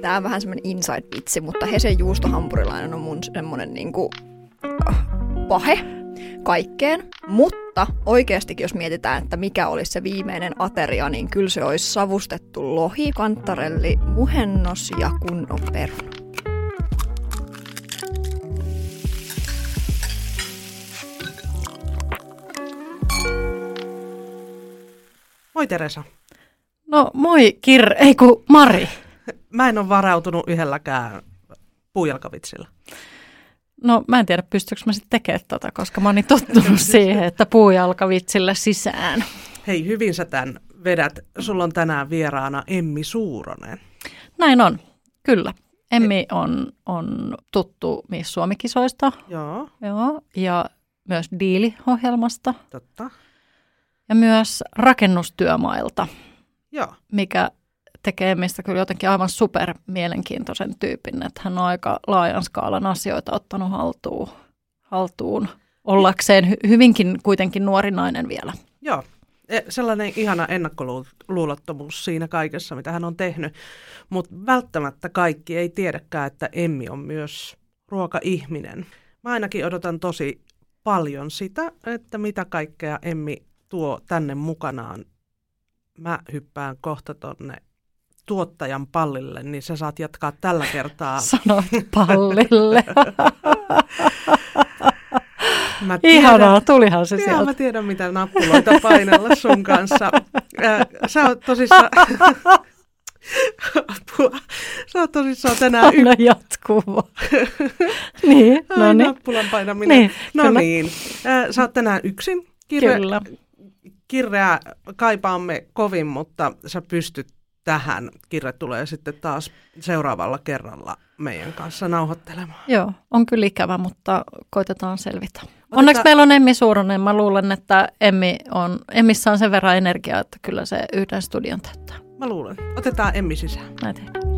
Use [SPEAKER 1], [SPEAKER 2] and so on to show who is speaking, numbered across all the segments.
[SPEAKER 1] Tää on vähän semmonen inside-vitsi, mutta Hesen juustohampurilainen on mun semmonen niinku äh, pahe kaikkeen. Mutta oikeastikin, jos mietitään, että mikä olisi se viimeinen ateria, niin kyllä se olisi savustettu lohi, kantarelli, muhennos ja kunnon peruna.
[SPEAKER 2] Moi Teresa.
[SPEAKER 3] No moi Kir, ei ku Mari.
[SPEAKER 2] Mä en ole varautunut yhdelläkään puujalkavitsillä.
[SPEAKER 3] No mä en tiedä pystyykö mä sitten tekemään tota, koska mä oon niin tottunut siihen, että puujalkavitsillä sisään.
[SPEAKER 2] Hei, hyvin sä tämän vedät. Sulla on tänään vieraana Emmi Suuronen.
[SPEAKER 3] Näin on, kyllä. Emmi on, on tuttu Miss Suomikisoista
[SPEAKER 2] Joo,
[SPEAKER 3] joo, ja myös Diili-ohjelmasta
[SPEAKER 2] totta.
[SPEAKER 3] ja myös rakennustyömailta,
[SPEAKER 2] Joo,
[SPEAKER 3] mikä tekee mistä kyllä jotenkin aivan super mielenkiintoisen tyypin, että hän on aika laajan skaalan asioita ottanut haltuun, haltuun ollakseen hy- hyvinkin kuitenkin nuori nainen vielä.
[SPEAKER 2] joo. E, Sellainen ihana ennakkoluulottomuus siinä kaikessa, mitä hän on tehnyt. Mutta välttämättä kaikki ei tiedäkään, että Emmi on myös ruokaihminen. Mä ainakin odotan tosi paljon sitä, että mitä kaikkea Emmi tuo tänne mukanaan. Mä hyppään kohta tonne tuottajan pallille, niin sä saat jatkaa tällä kertaa.
[SPEAKER 3] Sanoit pallille.
[SPEAKER 2] Mä tiedän-
[SPEAKER 3] Ihanaa, tulihan se
[SPEAKER 2] Joo,
[SPEAKER 3] sieltä.
[SPEAKER 2] mä tiedän, mitä nappuloita painella sun kanssa. Sä oot tosissaan... Apua. Sä oot tosissaan tänään y-
[SPEAKER 3] Aina jatkuu. niin, no
[SPEAKER 2] Ai,
[SPEAKER 3] niin.
[SPEAKER 2] nappulan painaminen.
[SPEAKER 3] Niin,
[SPEAKER 2] no
[SPEAKER 3] kyllä.
[SPEAKER 2] niin. Sä oot tänään yksin. Kirre,
[SPEAKER 3] Kyllä.
[SPEAKER 2] Kirreä kaipaamme kovin, mutta sä pystyt tähän. Kirre tulee sitten taas seuraavalla kerralla meidän kanssa nauhoittelemaan.
[SPEAKER 3] Joo, on kyllä ikävä, mutta koitetaan selvitä. Onneksi meillä on Emmi Suuronen. Mä luulen, että Emmi on, Emmissä on sen verran energiaa, että kyllä se yhden studion täyttää.
[SPEAKER 2] Mä luulen. Otetaan Emmi sisään.
[SPEAKER 3] Näin tehdään.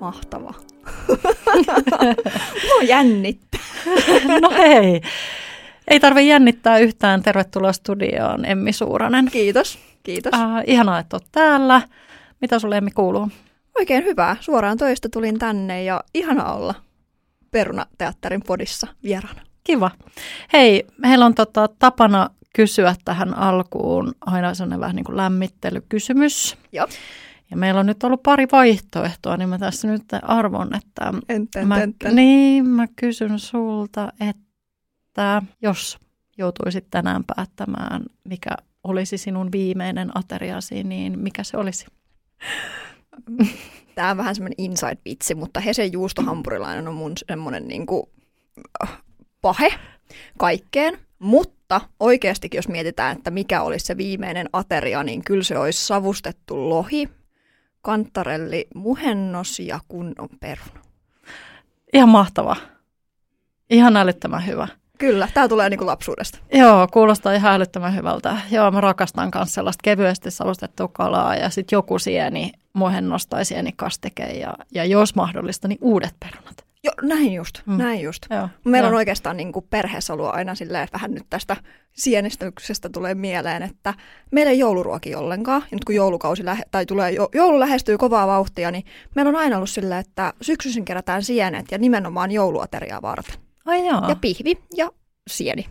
[SPEAKER 1] Mahtava. Mua jännittää.
[SPEAKER 3] No hei, ei tarvitse jännittää yhtään. Tervetuloa studioon, Emmi Suuronen.
[SPEAKER 1] Kiitos. Kiitos.
[SPEAKER 3] Äh, ihanaa, että olet täällä. Mitä sulle Emmi kuuluu?
[SPEAKER 1] Oikein hyvää. Suoraan töistä tulin tänne ja ihana olla Perunateatterin podissa vieraana.
[SPEAKER 3] Kiva. Hei, meillä on tota, tapana kysyä tähän alkuun aina sellainen vähän niin kuin lämmittelykysymys.
[SPEAKER 1] Joo.
[SPEAKER 3] Ja meillä on nyt ollut pari vaihtoehtoa, niin mä tässä nyt arvon, että
[SPEAKER 1] Enten,
[SPEAKER 3] mä,
[SPEAKER 1] enten.
[SPEAKER 3] niin, mä kysyn sulta, että jos joutuisit tänään päättämään, mikä olisi sinun viimeinen ateriasi, niin mikä se olisi?
[SPEAKER 1] Tämä on vähän semmoinen inside-vitsi, mutta Hesen juustohampurilainen on mun semmoinen niinku, äh, pahe kaikkeen. Mutta oikeastikin, jos mietitään, että mikä olisi se viimeinen ateria, niin kyllä se olisi savustettu lohi, kantarelli, muhennos ja kunnon peruna.
[SPEAKER 3] Ihan mahtava. Ihan älyttömän hyvä.
[SPEAKER 1] Kyllä, tämä tulee niinku lapsuudesta.
[SPEAKER 3] Joo, kuulostaa ihan älyttömän hyvältä. Joo, mä rakastan myös sellaista kevyesti savustettua kalaa ja sitten joku sieni, muhennos tai sienikastike ja, ja jos mahdollista, niin uudet perunat.
[SPEAKER 1] Jo, näin just,
[SPEAKER 3] Mm.
[SPEAKER 1] näin just.
[SPEAKER 3] Joo,
[SPEAKER 1] Meillä
[SPEAKER 3] joo.
[SPEAKER 1] on oikeastaan niin kuin perheessä ollut aina silleen, että vähän nyt tästä sienestyksestä tulee mieleen, että meillä ei jouluruoki ollenkaan. Ja nyt kun joulukausi lähe, tai tulee, jo- joulu lähestyy kovaa vauhtia, niin meillä on aina ollut silleen, että syksyisin kerätään sienet ja nimenomaan jouluateriaa varten.
[SPEAKER 3] Ai joo,
[SPEAKER 1] Ja pihvi ja sieni.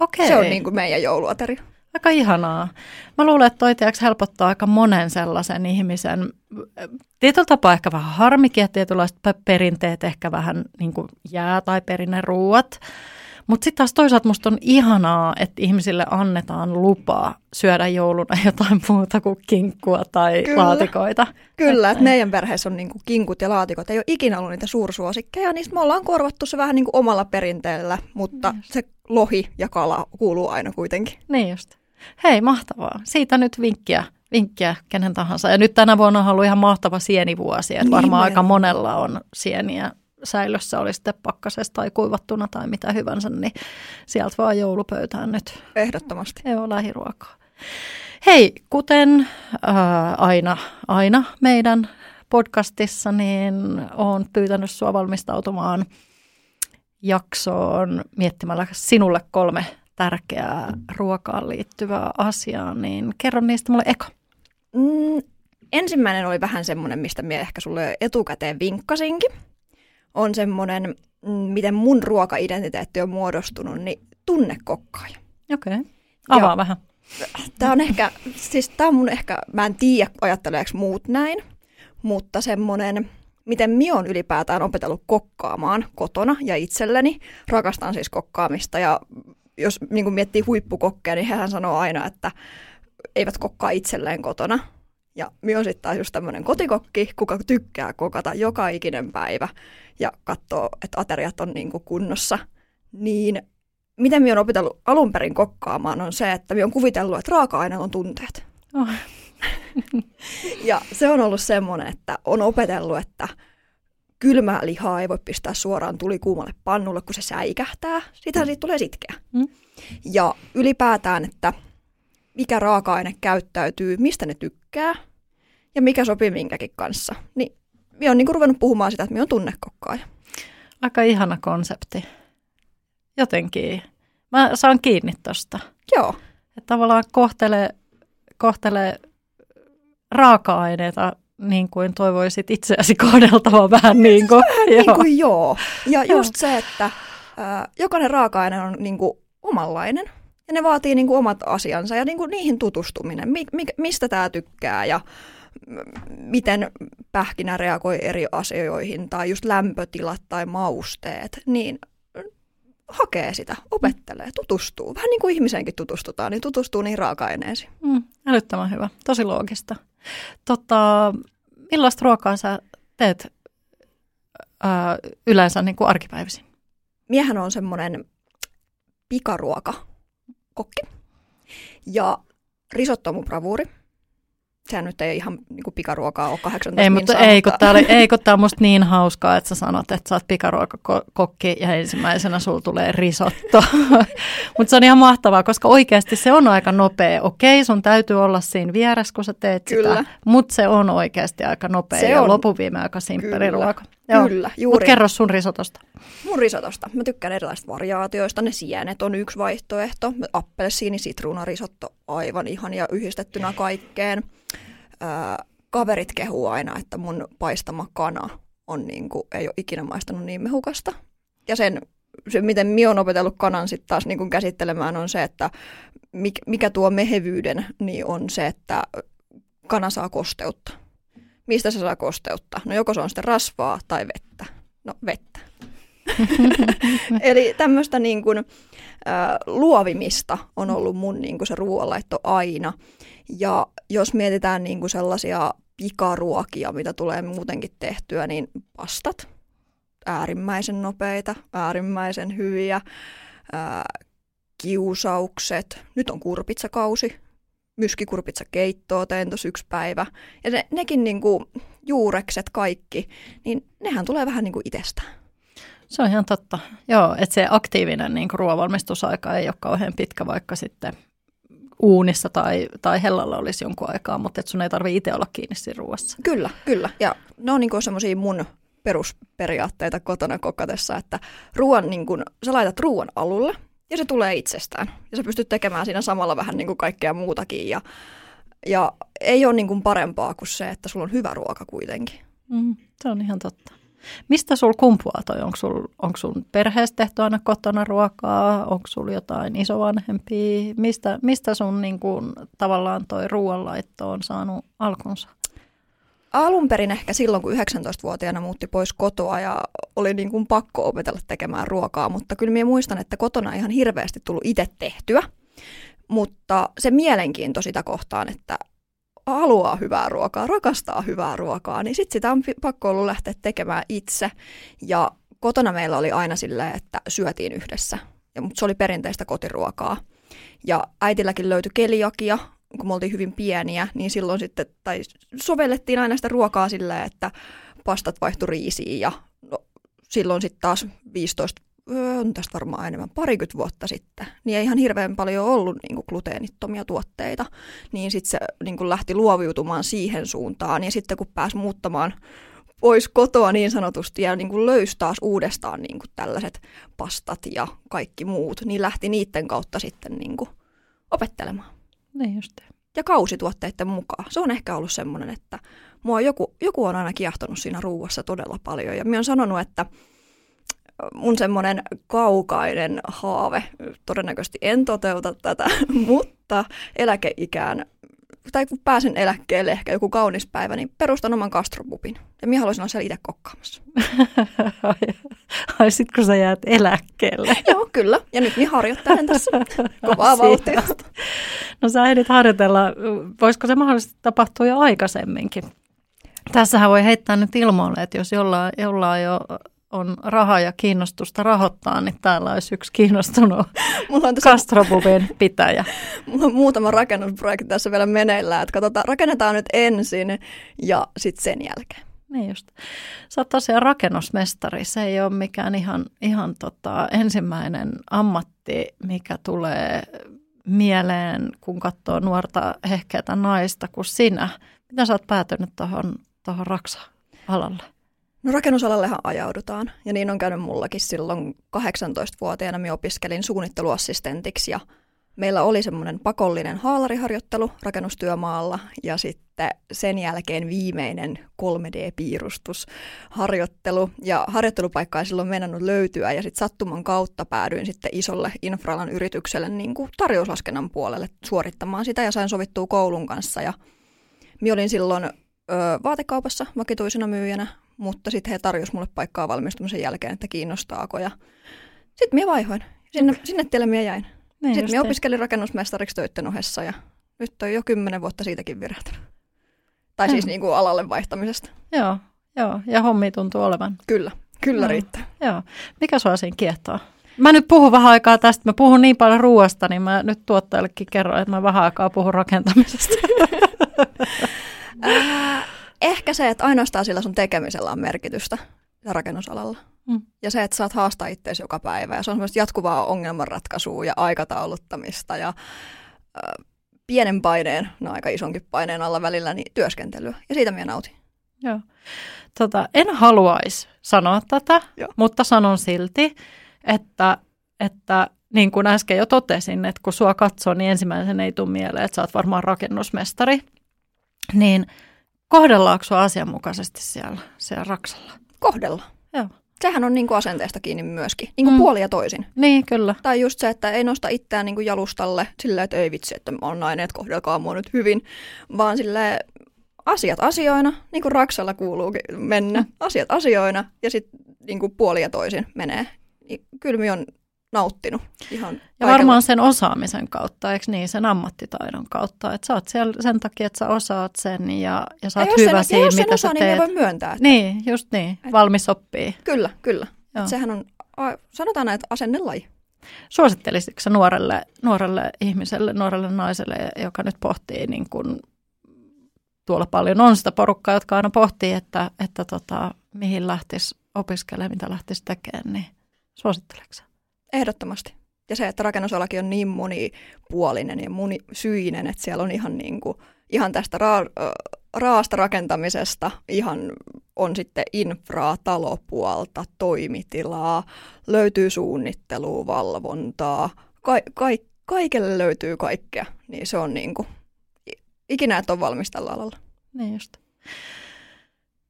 [SPEAKER 3] okei.
[SPEAKER 1] Se on niin kuin meidän jouluateria.
[SPEAKER 3] Aika ihanaa. Mä luulen, että toi tiiäks, helpottaa aika monen sellaisen ihmisen, tietyllä tapaa ehkä vähän harmikin, että tietynlaiset pe- perinteet ehkä vähän niin jää tai perinneruuat. Mutta sitten taas toisaalta musta on ihanaa, että ihmisille annetaan lupaa syödä jouluna jotain muuta kuin kinkkua tai
[SPEAKER 1] Kyllä.
[SPEAKER 3] laatikoita.
[SPEAKER 1] Kyllä, että meidän perheessä on niin kuin kinkut ja laatikot. Ei ole ikinä ollut niitä suursuosikkeja, niin me ollaan korvattu se vähän niin kuin omalla perinteellä, mutta se lohi ja kala kuuluu aina kuitenkin.
[SPEAKER 3] Niin just. Hei, mahtavaa. Siitä nyt vinkkiä, vinkkiä kenen tahansa. Ja nyt tänä vuonna on ollut ihan mahtava sienivuosi. Että varmaan
[SPEAKER 1] Nimenomaan.
[SPEAKER 3] aika monella on sieniä säilössä, oli sitten pakkasessa tai kuivattuna tai mitä hyvänsä, niin sieltä vaan joulupöytään nyt.
[SPEAKER 1] Ehdottomasti.
[SPEAKER 3] Joo, lähiruokaa. Hei, kuten ää, aina, aina meidän podcastissa, niin olen pyytänyt sinua valmistautumaan jaksoon miettimällä sinulle kolme tärkeää ruokaan liittyvää asiaa, niin kerro niistä mulle eka.
[SPEAKER 1] Mm, ensimmäinen oli vähän semmoinen, mistä minä ehkä sulle etukäteen vinkkasinkin. On semmoinen, mm, miten mun ruokaidentiteetti on muodostunut, niin tunnekokkaaja.
[SPEAKER 3] Okei. Okay. Avaa
[SPEAKER 1] Joo.
[SPEAKER 3] vähän.
[SPEAKER 1] Tämä on ehkä, siis tämä on mun ehkä, mä en tiedä ajatteleeko muut näin, mutta semmoinen, miten minä on ylipäätään opetellut kokkaamaan kotona ja itselleni. Rakastan siis kokkaamista ja jos niin miettii huippukokkeja, niin hehän sanoo aina, että eivät kokkaa itselleen kotona. Ja minä on sitten taas just tämmöinen kotikokki, kuka tykkää kokata joka ikinen päivä ja katsoo, että ateriat on niin kuin kunnossa. Niin miten minä on opetellut alun perin kokkaamaan on se, että minä on kuvitellut, että raaka-aine on tunteet.
[SPEAKER 3] Oh.
[SPEAKER 1] Ja se on ollut semmoinen, että on opetellut, että kylmää lihaa ei voi pistää suoraan tulikuumalle pannulle, kun se säikähtää. Sitähän siitä tulee sitkeä.
[SPEAKER 3] Mm.
[SPEAKER 1] Ja ylipäätään, että mikä raaka-aine käyttäytyy, mistä ne tykkää ja mikä sopii minkäkin kanssa. Niin minä olen niin ruvennut puhumaan sitä, että minä olen tunnekokkaaja.
[SPEAKER 3] Aika ihana konsepti. Jotenkin. Mä saan kiinni tosta.
[SPEAKER 1] Joo,
[SPEAKER 3] Että tavallaan kohtele, kohtele raaka-aineita niin kuin toivoisit itseäsi kohdeltavan vähän niin kuin.
[SPEAKER 1] niin kuin joo. Ja
[SPEAKER 3] Joo.
[SPEAKER 1] just se, että ää, jokainen raaka-aine on niin kuin omanlainen. Ja ne vaatii niin kuin omat asiansa ja niin kuin niihin tutustuminen. Mi- mi- mistä tämä tykkää ja miten pähkinä reagoi eri asioihin tai just lämpötilat tai mausteet. Niin hakee sitä, opettelee, tutustuu. Vähän niin kuin ihmiseenkin tutustutaan, niin tutustuu niihin raaka-aineisiin.
[SPEAKER 3] Mm, älyttömän hyvä. Tosi loogista. Tota, millaista ruokaa sä teet ää, yleensä niin kuin arkipäivisin?
[SPEAKER 1] miehän on semmoinen pikaruokakokki. Ja risotto on mun bravuuri. Sehän nyt ei ihan niin kuin pikaruokaa ole 18
[SPEAKER 3] Ei, mutta
[SPEAKER 1] minsaa,
[SPEAKER 3] ei, kun tää oli, ei, kun tää on musta niin hauskaa, että sä sanot, että sä oot pikaruokakokki ja ensimmäisenä sulla tulee risotto. mutta se on ihan mahtavaa, koska oikeasti se on aika nopea. Okei, sun täytyy olla siinä vieressä, kun sä teet
[SPEAKER 1] Kyllä.
[SPEAKER 3] sitä, mutta se on oikeasti aika nopea
[SPEAKER 1] Se
[SPEAKER 3] ja
[SPEAKER 1] on.
[SPEAKER 3] loppuviime aika simppeli
[SPEAKER 1] Kyllä.
[SPEAKER 3] Ruoka.
[SPEAKER 1] Kyllä, juuri.
[SPEAKER 3] kerro sun risotosta.
[SPEAKER 1] Mun risotosta. Mä tykkään erilaisista variaatioista. Ne sienet on yksi vaihtoehto. Appelsiini, sitruunarisotto, aivan ihan ja yhdistettynä kaikkeen. Öö, kaverit kehuu aina, että mun paistama kana on niin kuin, ei ole ikinä maistanut niin mehukasta. Ja sen, se, miten minä olen opetellut kanan sitten taas niin kuin käsittelemään, on se, että mik, mikä tuo mehevyyden, niin on se, että kana saa kosteutta. Mistä se saa kosteutta? No joko se on sitten rasvaa tai vettä. No vettä. Eli tämmöistä niin kuin, ä, luovimista on ollut mun niin kuin se ruoanlaitto aina. Ja jos mietitään niin kuin sellaisia pikaruokia, mitä tulee muutenkin tehtyä, niin pastat, äärimmäisen nopeita, äärimmäisen hyviä, ää, kiusaukset. Nyt on kurpitsakausi, myskikurpitsakeittoa tein tuossa yksi päivä. Ja ne, nekin niin kuin, juurekset kaikki, niin nehän tulee vähän niin kuin itsestään.
[SPEAKER 3] Se on ihan totta. Joo, että se aktiivinen niin ruoanvalmistusaika ei ole kauhean pitkä, vaikka sitten uunissa tai, tai hellalla olisi jonkun aikaa, mutta et sun ei tarvitse itse olla kiinni siinä ruoassa.
[SPEAKER 1] Kyllä, kyllä. Ja ne on niinku semmoisia mun perusperiaatteita kotona kokatessa, että ruoan, niin kun, sä laitat ruoan alulle ja se tulee itsestään. Ja sä pystyt tekemään siinä samalla vähän niin kuin kaikkea muutakin. Ja, ja ei ole niin kuin parempaa kuin se, että sulla on hyvä ruoka kuitenkin.
[SPEAKER 3] Mm, se on ihan totta. Mistä sul kumpuaa toi? Onko sul, onko sun perheestä tehty aina kotona ruokaa? Onko sul jotain isovanhempia? Mistä, mistä sun niin kuin, tavallaan toi ruoanlaitto on saanut alkunsa?
[SPEAKER 1] Alun perin ehkä silloin, kun 19-vuotiaana muutti pois kotoa ja oli niin kuin pakko opetella tekemään ruokaa, mutta kyllä minä muistan, että kotona ihan hirveästi tullut itse tehtyä. Mutta se mielenkiinto sitä kohtaan, että haluaa hyvää ruokaa, rakastaa hyvää ruokaa, niin sitten sitä on pakko ollut lähteä tekemään itse. Ja kotona meillä oli aina silleen, että syötiin yhdessä, mutta se oli perinteistä kotiruokaa. Ja äitilläkin löytyi keliakia, kun me oltiin hyvin pieniä, niin silloin sitten, tai sovellettiin aina sitä ruokaa silleen, että pastat vaihtui riisiin ja no, silloin sitten taas 15, öö, on tästä varmaan enemmän, parikymmentä vuotta sitten, niin ei ihan hirveän paljon ollut niin kuin gluteenittomia tuotteita, niin sitten se niin kuin lähti luoviutumaan siihen suuntaan ja sitten kun pääsi muuttamaan pois kotoa niin sanotusti ja niin kuin löysi taas uudestaan niin kuin tällaiset pastat ja kaikki muut, niin lähti niiden kautta sitten niin kuin opettelemaan.
[SPEAKER 3] Niin just.
[SPEAKER 1] Ja kausituotteiden mukaan. Se on ehkä ollut semmoinen, että mua joku, joku on aina kiehtonut siinä ruuassa todella paljon. Ja minä olen sanonut, että mun semmoinen kaukainen haave, todennäköisesti en toteuta tätä, mutta eläkeikään tai kun pääsen eläkkeelle ehkä joku kaunis päivä, niin perustan oman gastropubin. Ja minä haluaisin olla siellä itse kokkaamassa.
[SPEAKER 3] Ai sit kun sä jäät eläkkeelle.
[SPEAKER 1] Joo, kyllä. Ja nyt minä harjoittelen tässä kovaa vauhtia.
[SPEAKER 3] No sä ehdit harjoitella. Voisiko se mahdollisesti tapahtua jo aikaisemminkin? Tässähän voi heittää nyt ilmoille, että jos jollain, jollain jo on rahaa ja kiinnostusta rahoittaa, niin täällä olisi yksi kiinnostunut Mulla on tässä... Kastropubin pitäjä.
[SPEAKER 1] Mulla on muutama rakennusprojekti tässä vielä meneillään, että katsotaan, rakennetaan nyt ensin ja sitten sen jälkeen.
[SPEAKER 3] Niin just. Sä oot tosiaan rakennusmestari. Se ei ole mikään ihan, ihan tota ensimmäinen ammatti, mikä tulee mieleen, kun katsoo nuorta hehkeätä naista kuin sinä. Mitä sä oot päätynyt tuohon Raksa-alalle?
[SPEAKER 1] No rakennusalallehan ajaudutaan ja niin on käynyt mullakin silloin 18-vuotiaana. Minä opiskelin suunnitteluassistentiksi ja meillä oli semmoinen pakollinen haalariharjoittelu rakennustyömaalla ja sitten sen jälkeen viimeinen 3D-piirustusharjoittelu. Ja harjoittelupaikka ei silloin mennyt löytyä ja sitten sattuman kautta päädyin sitten isolle infralan yritykselle niin kuin tarjouslaskennan puolelle suorittamaan sitä ja sain sovittua koulun kanssa. Ja minä olin silloin ö, vaatekaupassa vakituisena myyjänä, mutta sitten he tarjosivat mulle paikkaa valmistumisen jälkeen, että kiinnostaako. Ja sitten minä vaihoin. Sinne, sinne tielle minä jäin. Niin sitten minä opiskelin rakennusmestariksi töiden ohessa ja nyt on jo kymmenen vuotta siitäkin virähtänyt. Tai siis niin kuin alalle vaihtamisesta.
[SPEAKER 3] Joo, joo, ja hommi tuntuu olevan.
[SPEAKER 1] Kyllä, kyllä joo, riittää.
[SPEAKER 3] Joo. Mikä sua siinä kiehtoo? Mä nyt puhun vähän aikaa tästä. Mä puhun niin paljon ruoasta, niin mä nyt tuottajallekin kerron, että mä vähän aikaa puhun rakentamisesta.
[SPEAKER 1] ehkä se, että ainoastaan sillä sun tekemisellä on merkitystä rakennusalalla. Mm. Ja se, että saat haastaa itseäsi joka päivä. Ja se on semmoista jatkuvaa ongelmanratkaisua ja aikatauluttamista ja äh, pienen paineen, no aika isonkin paineen alla välillä, niin työskentelyä. Ja siitä minä nautin.
[SPEAKER 3] Joo. Tota, en haluaisi sanoa tätä, Joo. mutta sanon silti, että, että niin kuin äsken jo totesin, että kun sua katsoo, niin ensimmäisen ei tule mieleen, että sä oot varmaan rakennusmestari. Niin – Kohdellaanko sinua asianmukaisesti siellä, siellä Raksalla?
[SPEAKER 1] Kohdella. Joo. Sehän on niin kuin asenteesta kiinni myöskin, niin kuin mm. puoli ja toisin.
[SPEAKER 3] Niin, kyllä.
[SPEAKER 1] Tai just se, että ei nosta itseään niin kuin jalustalle sillä, että ei vitsi, että mä oon nainen, että kohdelkaa mua nyt hyvin, vaan sille asiat asioina, niin kuin Raksalla kuuluukin mennä, mm. asiat asioina ja sitten niin kuin puoli ja toisin menee. Niin kyllä on nauttinut ihan
[SPEAKER 3] Ja varmaan sen osaamisen kautta, eikö niin, sen ammattitaidon kautta, että sä oot siellä sen takia, että sä osaat sen ja, ja sä oot hyvä
[SPEAKER 1] sen,
[SPEAKER 3] siinä,
[SPEAKER 1] mitä
[SPEAKER 3] sen
[SPEAKER 1] osaa,
[SPEAKER 3] sä teet.
[SPEAKER 1] Niin voi myöntää. Että...
[SPEAKER 3] Niin, just niin, valmis oppii.
[SPEAKER 1] Kyllä, kyllä. Sehän on, sanotaan näin, että asennelaji.
[SPEAKER 3] Suosittelisitko nuorelle, nuorelle ihmiselle, nuorelle naiselle, joka nyt pohtii niin kuin tuolla paljon on sitä porukkaa, jotka aina pohtii, että, että tota, mihin lähtisi opiskelemaan, mitä lähtisi tekemään, niin suositteleeko
[SPEAKER 1] Ehdottomasti. Ja se, että rakennusalakin on niin monipuolinen ja monisyinen, että siellä on ihan, niin kuin, ihan tästä ra- raasta rakentamisesta, ihan on sitten infraa, talopuolta, toimitilaa, löytyy suunnittelua, valvontaa, ka- ka- kaikelle löytyy kaikkea. Niin se on niin kuin, ikinä et ole valmis tällä alalla.
[SPEAKER 3] Niin just.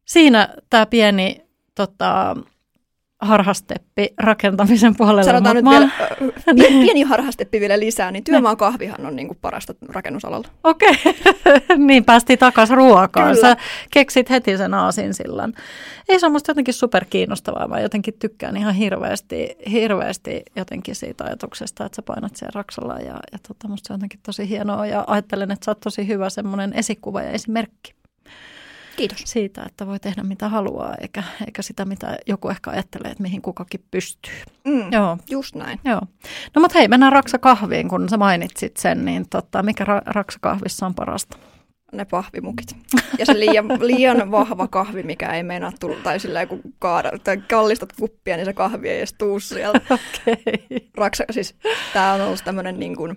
[SPEAKER 3] Siinä tämä pieni tota, harhasteppi rakentamisen puolella.
[SPEAKER 1] Sanotaan nyt vielä, pieni, pieni harhasteppi vielä lisää, niin työmaa kahvihan on niin kuin parasta rakennusalalla.
[SPEAKER 3] Okei, okay. niin päästiin takaisin ruokaan. Kyllä. Sä keksit heti sen aasin sillan. Ei se on musta jotenkin superkiinnostavaa, vaan jotenkin tykkään ihan hirveästi, hirveästi jotenkin siitä ajatuksesta, että sä painat siellä raksalla ja, ja tota, musta se on jotenkin tosi hienoa ja ajattelen, että sä oot tosi hyvä semmoinen esikuva ja esimerkki.
[SPEAKER 1] Kiitos.
[SPEAKER 3] Siitä, että voi tehdä mitä haluaa, eikä, eikä sitä, mitä joku ehkä ajattelee, että mihin kukakin pystyy.
[SPEAKER 1] Mm, Joo. Just näin.
[SPEAKER 3] Joo. No mutta hei, mennään raksakahviin, kun sä mainitsit sen, niin tota, mikä ra- raksakahvissa on parasta?
[SPEAKER 1] ne pahvimukit. Ja se liian, liian vahva kahvi, mikä ei meinaa tulla, tai sillä kun kaada, tai kallistat kuppia, niin se kahvi ei edes tuu sieltä.
[SPEAKER 3] Okay.
[SPEAKER 1] Raksa, siis tämä on ollut tämmöinen niin kuin,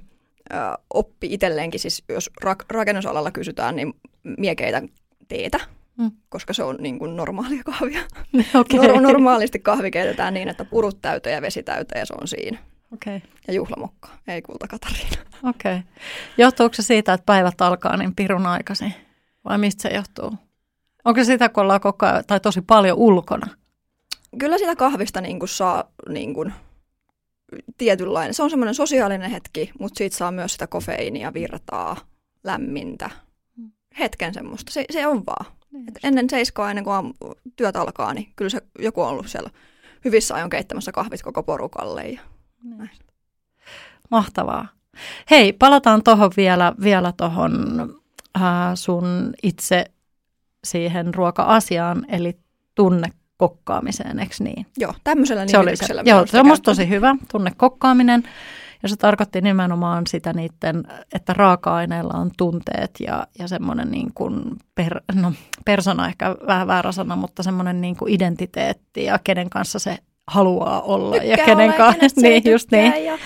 [SPEAKER 1] oppi itselleenkin, siis jos rak, rakennusalalla kysytään, niin miekeitä teetä.
[SPEAKER 3] Mm.
[SPEAKER 1] koska se on niin kuin normaalia kahvia.
[SPEAKER 3] Okei.
[SPEAKER 1] Nor- normaalisti kahvi keitetään niin, että purut täyteen ja vesi täyteen ja se on siinä.
[SPEAKER 3] Okei.
[SPEAKER 1] Ja juhlamokka, ei kulta Katariina.
[SPEAKER 3] Okei. Johtuuko se siitä, että päivät alkaa niin pirun aikaisin? Vai mistä se johtuu? Onko se sitä, kun ollaan koko ajan, tai tosi paljon ulkona?
[SPEAKER 1] Kyllä sitä kahvista niin kuin saa niin kuin, tietynlainen. Se on semmoinen sosiaalinen hetki, mutta siitä saa myös sitä kofeiinia, virtaa, lämmintä. Hetken semmoista. Se, se on vaan. Et ennen seiskaa, ennen kuin työt alkaa, niin kyllä se joku on ollut siellä hyvissä ajoin keittämässä kahvit koko porukalle. Ja näin.
[SPEAKER 3] Mahtavaa. Hei, palataan tuohon vielä, vielä tuohon äh, sun itse siihen ruoka-asiaan, eli tunnekokkaamiseen, eikö niin?
[SPEAKER 1] Joo, tämmöisellä
[SPEAKER 3] Se oli se,
[SPEAKER 1] nimityksellä.
[SPEAKER 3] joo, se on musta tosi hyvä, tunnekokkaaminen. Ja se tarkoitti nimenomaan sitä niiden, että raaka-aineilla on tunteet ja, ja semmoinen niin kuin, per, no persona ehkä vähän väärä sana, mutta semmoinen niin kuin identiteetti ja kenen kanssa se haluaa olla
[SPEAKER 1] Tykkää
[SPEAKER 3] ja kenen kanssa. Niin, just niin.
[SPEAKER 1] Ja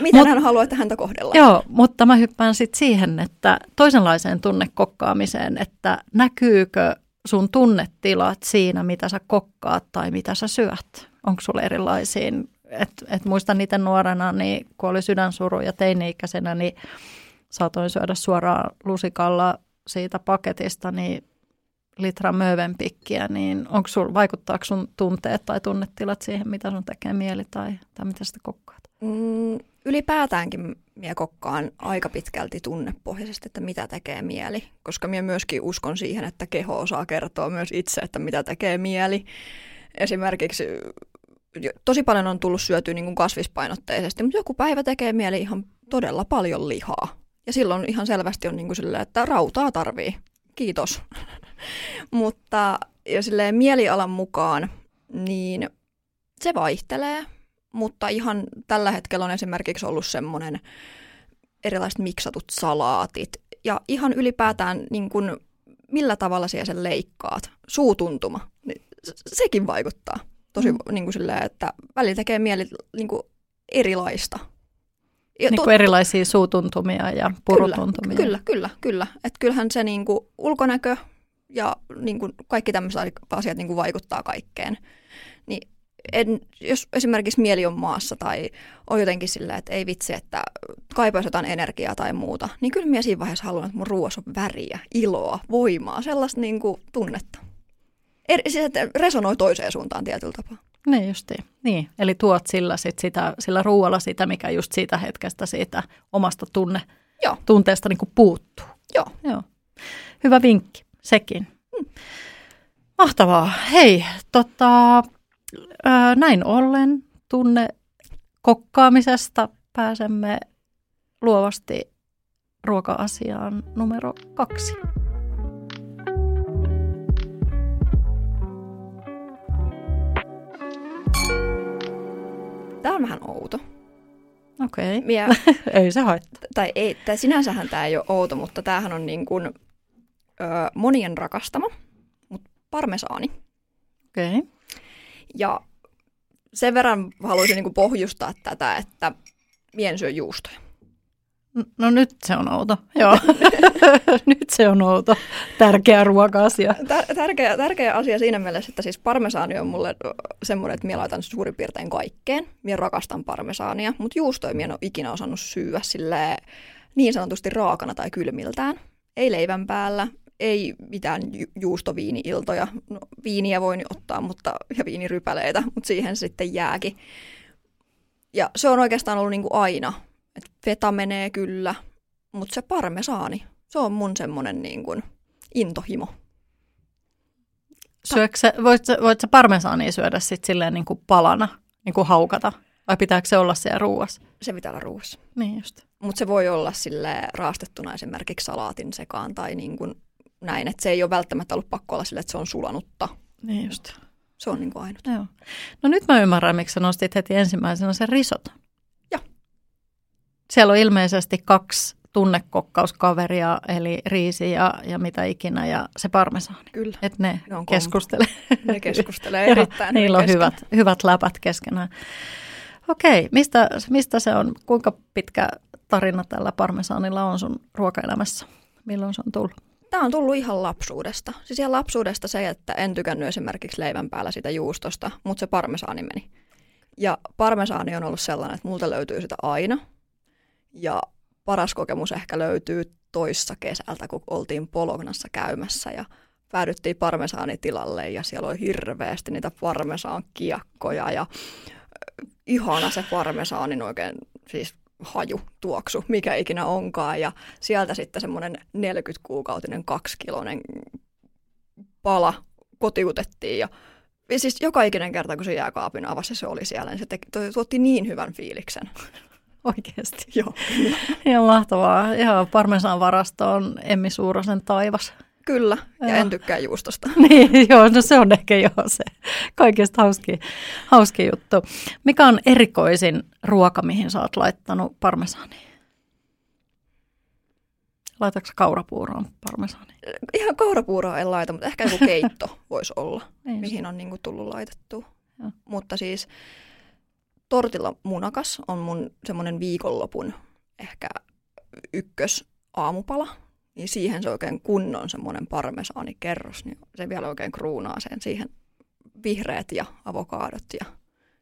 [SPEAKER 1] miten
[SPEAKER 3] Mut-
[SPEAKER 1] hän haluaa, että häntä kohdellaan.
[SPEAKER 3] Joo, mutta mä hyppään sitten siihen, että toisenlaiseen tunnekokkaamiseen, että näkyykö sun tunnetilat siinä, mitä sä kokkaat tai mitä sä syöt? Onko sulla erilaisia? Et, et muistan niitä nuorena, niin kun oli sydänsuru ja teini-ikäisenä, niin saatoin syödä suoraan lusikalla siitä paketista niin litran mövenpikkiä, niin onko sul, vaikuttaako sun tunteet tai tunnetilat siihen, mitä sun tekee mieli tai, tai mitä sitä kokkaat?
[SPEAKER 1] Mm, ylipäätäänkin minä kokkaan aika pitkälti tunnepohjaisesti, että mitä tekee mieli, koska minä myöskin uskon siihen, että keho osaa kertoa myös itse, että mitä tekee mieli. Esimerkiksi tosi paljon on tullut syötyä niin kuin kasvispainotteisesti, mutta joku päivä tekee mieli ihan todella paljon lihaa. Ja silloin ihan selvästi on niin kuin silleen, että rautaa tarvii. Kiitos. mutta ja silleen mielialan mukaan, niin se vaihtelee mutta ihan tällä hetkellä on esimerkiksi ollut semmoinen erilaiset miksatut salaatit ja ihan ylipäätään niin kuin, millä tavalla siellä sen leikkaat, suutuntuma, niin sekin vaikuttaa tosi
[SPEAKER 3] Mm.
[SPEAKER 1] niin kuin silleen, että välillä tekee mieli niin kuin erilaista. Ja
[SPEAKER 3] Niin kuin erilaisia suutuntumia ja purutuntumia.
[SPEAKER 1] Kyllä, kyllä, kyllä. Että kyllähän se niin kuin ulkonäkö ja niin kuin kaikki tämmöiset asiat niin kuin vaikuttaa kaikkeen. Niin en, jos esimerkiksi mieli on maassa tai on jotenkin sillä, että ei vitsi, että kaipaisi jotain energiaa tai muuta, niin kyllä minä siinä vaiheessa haluan, että mun ruoassa on väriä, iloa, voimaa, sellaista niin kuin tunnetta. Eri, siis, että resonoi toiseen suuntaan tietyllä tapaa.
[SPEAKER 3] Niin justiin. Niin, eli tuot sillä, sit sitä, sillä ruoalla sitä, mikä just siitä hetkestä siitä omasta tunne,
[SPEAKER 1] Joo.
[SPEAKER 3] tunteesta niin kuin puuttuu.
[SPEAKER 1] Joo.
[SPEAKER 3] Joo. Hyvä vinkki, sekin. Mahtavaa. Hei, tota, ää, näin ollen tunne kokkaamisesta pääsemme luovasti ruoka-asiaan numero kaksi.
[SPEAKER 1] Tämä on vähän outo.
[SPEAKER 3] Okei, okay. Ei se haittaa.
[SPEAKER 1] tai, ei, tai sinänsähän tämä ei ole outo, mutta tämähän on niin kuin, ö, monien rakastama, mutta parmesaani.
[SPEAKER 3] Okei. Okay.
[SPEAKER 1] Ja sen verran haluaisin niin kuin pohjustaa tätä, että mien syö juustoja.
[SPEAKER 3] No nyt se on outo. Joo, nyt se on outo. Tärkeä ruoka-asia.
[SPEAKER 1] Tär- tärkeä, tärkeä asia siinä mielessä, että siis parmesaani on mulle semmoinen, että minä laitan suurin piirtein kaikkeen. Minä rakastan parmesaania, mutta juustoja minä en ole ikinä osannut silleen niin sanotusti raakana tai kylmiltään. Ei leivän päällä, ei mitään ju- juustoviini-iltoja. No, viiniä voin ottaa mutta, ja viinirypäleitä, mutta siihen se sitten jääkin. Ja se on oikeastaan ollut niin kuin aina. Et feta menee kyllä, mutta se parmesaani, se on mun semmoinen niin kuin intohimo.
[SPEAKER 3] Syöksä, sä- voit, sä, voit sä parmesaania syödä sit silleen niin kuin palana, niin kuin haukata? Vai pitääkö se olla siellä ruuassa?
[SPEAKER 1] Se pitää olla ruuassa.
[SPEAKER 3] Niin just.
[SPEAKER 1] Mutta se voi olla sille raastettuna esimerkiksi salaatin sekaan tai niin kuin näin. Että se ei ole välttämättä ollut pakko olla sille, että se on sulanutta.
[SPEAKER 3] Niin just.
[SPEAKER 1] Se on niin kuin ainut.
[SPEAKER 3] Joo. No nyt mä ymmärrän, miksi sä nostit heti ensimmäisenä sen risot. Siellä on ilmeisesti kaksi tunnekokkauskaveria, eli riisi ja, ja mitä ikinä, ja se parmesaani.
[SPEAKER 1] Kyllä.
[SPEAKER 3] Että ne,
[SPEAKER 1] Ne on
[SPEAKER 3] keskustelee.
[SPEAKER 1] Ne keskustelee erittäin
[SPEAKER 3] Niillä on hyvät, hyvät läpät keskenään. Okei, mistä, mistä se on, kuinka pitkä tarina tällä parmesaanilla on sun ruokaelämässä? Milloin se on tullut?
[SPEAKER 1] Tämä on tullut ihan lapsuudesta. Siis ihan lapsuudesta se, että en tykännyt esimerkiksi leivän päällä sitä juustosta, mutta se parmesaani meni. Ja parmesaani on ollut sellainen, että multa löytyy sitä aina. Ja paras kokemus ehkä löytyy toissa kesältä, kun oltiin Polognassa käymässä ja päädyttiin parmesaanitilalle ja siellä oli hirveästi niitä parmesaan kiekkoja ja ihana se parmesaanin oikein siis haju, tuoksu, mikä ikinä onkaan. Ja sieltä sitten semmoinen 40-kuukautinen kaksikiloinen pala kotiutettiin ja siis joka ikinen kerta, kun se jääkaapin avasi, se oli siellä, niin se teki, tuotti niin hyvän fiiliksen.
[SPEAKER 3] Oikeasti.
[SPEAKER 1] Joo.
[SPEAKER 3] Ihan mahtavaa. Ihan parmesan varasto on Emmi Suurosen taivas.
[SPEAKER 1] Kyllä, ja joo. en tykkää juustosta.
[SPEAKER 3] niin, joo, no se on ehkä jo se kaikista hauski, hauski juttu. Mikä on erikoisin ruoka, mihin sä oot laittanut parmesaani? Laitatko kaurapuuroon parmesaani?
[SPEAKER 1] Ihan kaurapuuroa en laita, mutta ehkä joku keitto voisi olla, niin mihin on niinku tullut laitettua. Mutta siis tortilla munakas on mun semmoinen viikonlopun ehkä ykkös aamupala niin siihen se oikein kunnon semmoinen parmesaanikerros, niin se vielä oikein kruunaa sen siihen vihreät ja avokaadot ja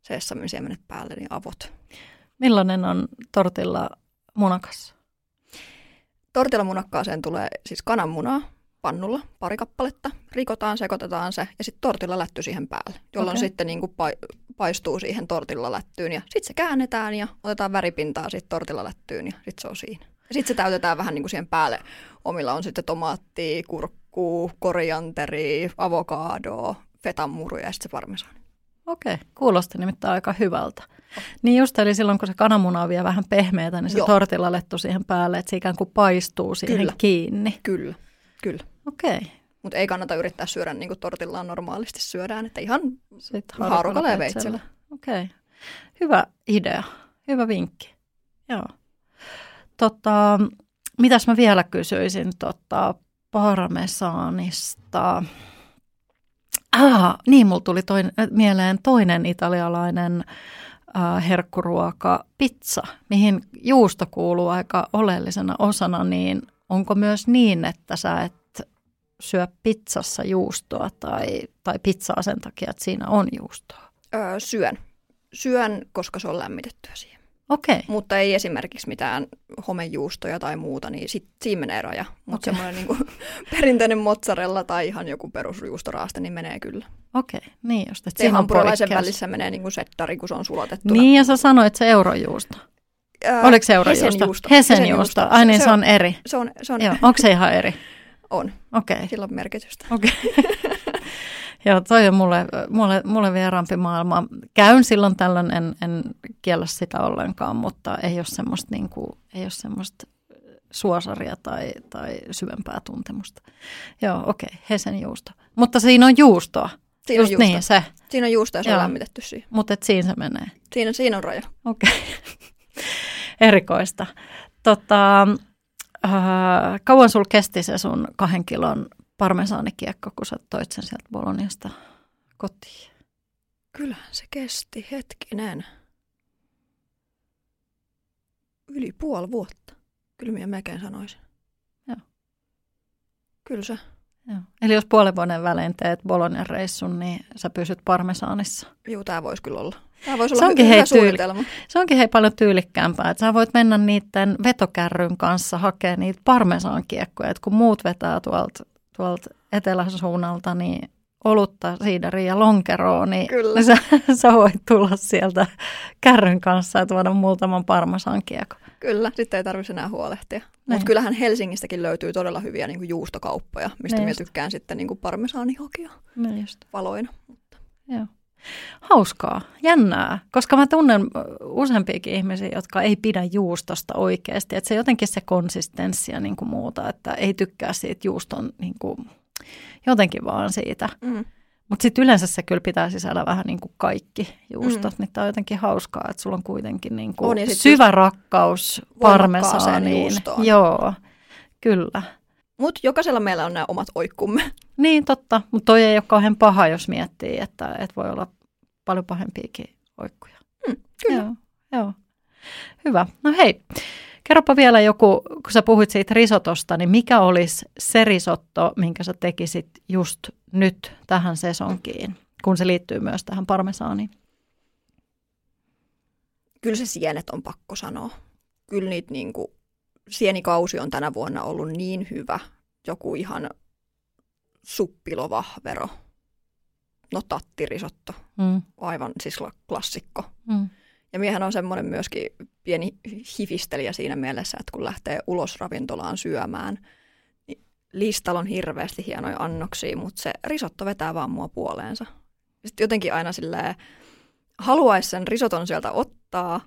[SPEAKER 1] seessamin siemenet päälle, niin avot.
[SPEAKER 3] Millainen on tortilla munakas?
[SPEAKER 1] Tortilla munakkaaseen tulee siis kananmunaa pannulla, pari kappaletta, rikotaan, sekoitetaan se ja sitten tortilla lätty siihen päälle, jolloin okay. sitten niin kuin paistuu siihen tortilla lättyyn ja sitten se käännetään ja otetaan väripintaa sitten tortilla lättyyn ja sitten se on siinä. Ja sitten se täytetään vähän niin kuin siihen päälle. Omilla on sitten tomaattia, kurkkuu, korianteri, avokadoa, fetanmuruja ja sitten se parmesaani.
[SPEAKER 3] Okei, kuulosti nimittäin aika hyvältä. Oh. Niin just, eli silloin kun se kananmuna on vielä vähän pehmeätä, niin se Joo. tortilla lettu siihen päälle, että se ikään kuin paistuu siihen
[SPEAKER 1] kyllä.
[SPEAKER 3] kiinni.
[SPEAKER 1] Kyllä, kyllä.
[SPEAKER 3] Okei.
[SPEAKER 1] Mutta ei kannata yrittää syödä niin kuin tortillaan normaalisti syödään, että ihan haarukalla ja veitsellä.
[SPEAKER 3] Okei, hyvä idea, hyvä vinkki. Joo. Tota, mitäs mä vielä kysyisin tota, parmesaanista? Ah, niin, mulla tuli toin, mieleen toinen italialainen äh, herkkuruoka, pizza, mihin juusto kuuluu aika oleellisena osana, niin onko myös niin, että sä et syö pizzassa juustoa tai, tai pizzaa sen takia, että siinä on juustoa?
[SPEAKER 1] Öö, syön. Syön, koska se on lämmitettyä siihen.
[SPEAKER 3] Okay.
[SPEAKER 1] Mutta ei esimerkiksi mitään homejuustoja tai muuta, niin sit, siinä menee raja. Mutta okay. semmoinen niin perinteinen mozzarella tai ihan joku perusjuustoraaste, niin menee kyllä.
[SPEAKER 3] Okei, okay. niin just.
[SPEAKER 1] Että hampurilaisen välissä menee niin kuin settari, kun se on sulatettu.
[SPEAKER 3] Niin, ja sä sanoit se eurojuusto. Äh, Oliko se eurojuusto?
[SPEAKER 1] Hesenjuusto.
[SPEAKER 3] Hesenjuusto. Ai niin, se, se on eri.
[SPEAKER 1] Se on, se on
[SPEAKER 3] Joo. Onko se ihan eri?
[SPEAKER 1] On.
[SPEAKER 3] Okei. Okay.
[SPEAKER 1] Sillä on merkitystä.
[SPEAKER 3] Okei. Okay. Joo, toi on mulle, mulle, mulle vieraampi maailma. Käyn silloin tällöin, en, en kiellä sitä ollenkaan, mutta ei ole semmoista, niin kuin, ei ole semmoista suosaria tai, tai syvempää tuntemusta. Joo, okei, okay, Hesen juusto. Mutta siinä on juustoa.
[SPEAKER 1] Siinä Just on juusto. Niin, se. Siinä on juusto ja se Joo. on lämmitetty siihen.
[SPEAKER 3] Mutta siinä se menee.
[SPEAKER 1] Siinä, siinä on raja.
[SPEAKER 3] Okei. Okay. Erikoista. Tota, äh, kauan sul kesti se sun kahden kilon parmesaanikiekko, kun sä toit sen sieltä Boloniasta kotiin?
[SPEAKER 1] Kyllähän se kesti hetkinen. Yli puoli vuotta. Kyllä minä melkein sanoisin.
[SPEAKER 3] Joo.
[SPEAKER 1] Kyllä se.
[SPEAKER 3] Joo. Eli jos puolen vuoden välein teet Bolonian reissun, niin sä pysyt parmesaanissa.
[SPEAKER 1] Joo, tämä voisi kyllä olla. Tämä voisi olla se onkin, hei, tyyli-
[SPEAKER 3] se onkin hei paljon tyylikkäämpää, että sä voit mennä niiden vetokärryn kanssa hakemaan niitä parmesaankiekkoja, että kun muut vetää tuolta tuolta eteläsuunnalta, niin olutta, siideria ja lonkeroa, niin Kyllä. Sä, sä voit tulla sieltä kärryn kanssa ja tuoda muutaman parmasan kiekko.
[SPEAKER 1] Kyllä, sitten ei tarvitse enää huolehtia. Mutta niin. kyllähän Helsingistäkin löytyy todella hyviä niin kuin juustokauppoja, mistä niin minä tykkään sitten niin kuin parmesaani hakea
[SPEAKER 3] niin just.
[SPEAKER 1] valoina. Mutta.
[SPEAKER 3] Joo. Hauskaa, jännää, koska mä tunnen useampiakin ihmisiä, jotka ei pidä juustosta oikeasti. Että se jotenkin se konsistenssi ja niin kuin muuta, että ei tykkää siitä juuston niin kuin, jotenkin vaan siitä. Mm. Mutta sitten yleensä se kyllä pitää sisällä vähän niin kuin kaikki juustot, mm. niin tämä on jotenkin hauskaa, että sulla on kuitenkin niin kuin on, syvä rakkaus parmesaaniin. Joo, kyllä.
[SPEAKER 1] Mutta jokaisella meillä on nämä omat oikkumme.
[SPEAKER 3] Niin, totta. Mutta toi ei ole kauhean paha, jos miettii, että, että voi olla paljon pahempiakin oikkuja.
[SPEAKER 1] Mm, kyllä.
[SPEAKER 3] Joo, joo. Hyvä. No hei, Kerropa vielä joku, kun sä puhuit siitä risotosta, niin mikä olisi se risotto, minkä sä tekisit just nyt tähän sesonkiin, kun se liittyy myös tähän parmesaaniin?
[SPEAKER 1] Kyllä se sienet on pakko sanoa. Kyllä niitä niin kuin, sienikausi on tänä vuonna ollut niin hyvä. Joku ihan suppilovahvero. No tattirisotto. Mm. Aivan siis klassikko. Mm. Ja miehän on semmoinen myöskin pieni hifistelijä siinä mielessä, että kun lähtee ulos ravintolaan syömään, niin listalla on hirveästi hienoja annoksia, mutta se risotto vetää vaan mua puoleensa. Sitten jotenkin aina silleen, haluaisi sen risoton sieltä ottaa,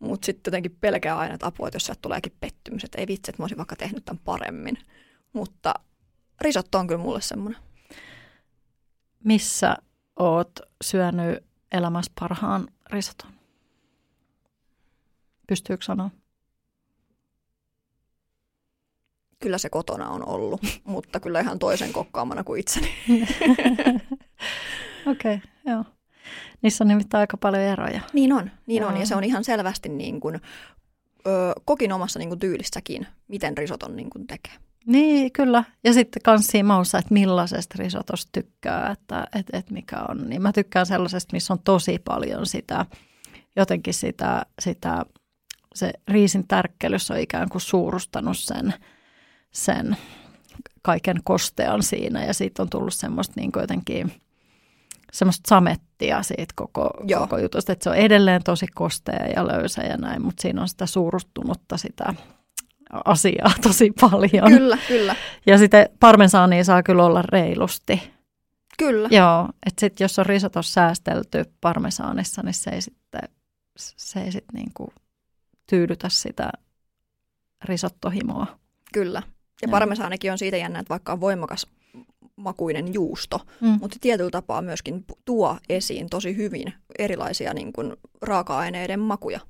[SPEAKER 1] mutta sitten jotenkin pelkää aina, että apua, että jos sieltä tuleekin pettymys, että ei vitsi, että mä olisin vaikka tehnyt tämän paremmin. Mutta risotto on kyllä mulle semmoinen.
[SPEAKER 3] Missä oot syönyt elämässä parhaan risoton? Pystyykö sanoa?
[SPEAKER 1] Kyllä se kotona on ollut, mutta kyllä ihan toisen kokkaamana kuin itseni.
[SPEAKER 3] Okei, okay, joo. Niissä on nimittäin aika paljon eroja.
[SPEAKER 1] Niin on, niin on. Ja se on ihan selvästi niin kuin, ö, kokin omassa niin kuin tyylissäkin, miten risoton niin kuin tekee.
[SPEAKER 3] Niin, kyllä. Ja sitten kans siinä maussa, että millaisesta risotosta tykkää, että et, et mikä on. Niin mä tykkään sellaisesta, missä on tosi paljon sitä, jotenkin sitä, sitä se riisin tärkkelys on ikään kuin suurustanut sen, sen kaiken kostean siinä ja siitä on tullut semmoista niin jotenkin semmoista samettia siitä koko, koko jutusta, että se on edelleen tosi kostea ja löysä ja näin, mutta siinä on sitä suurustunutta sitä asiaa tosi paljon.
[SPEAKER 1] Kyllä, kyllä.
[SPEAKER 3] Ja sitten parmesaania saa kyllä olla reilusti.
[SPEAKER 1] Kyllä.
[SPEAKER 3] Joo, että sitten jos on risotos säästelty parmesaanissa, niin se ei sitten, se ei sitten niin kuin tyydytä sitä risottohimoa.
[SPEAKER 1] Kyllä. Ja parmesaanikin on siitä jännä, että vaikka on voimakas makuinen juusto, mm. mutta tietyllä tapaa myöskin tuo esiin tosi hyvin erilaisia niin kuin, raaka-aineiden makuja.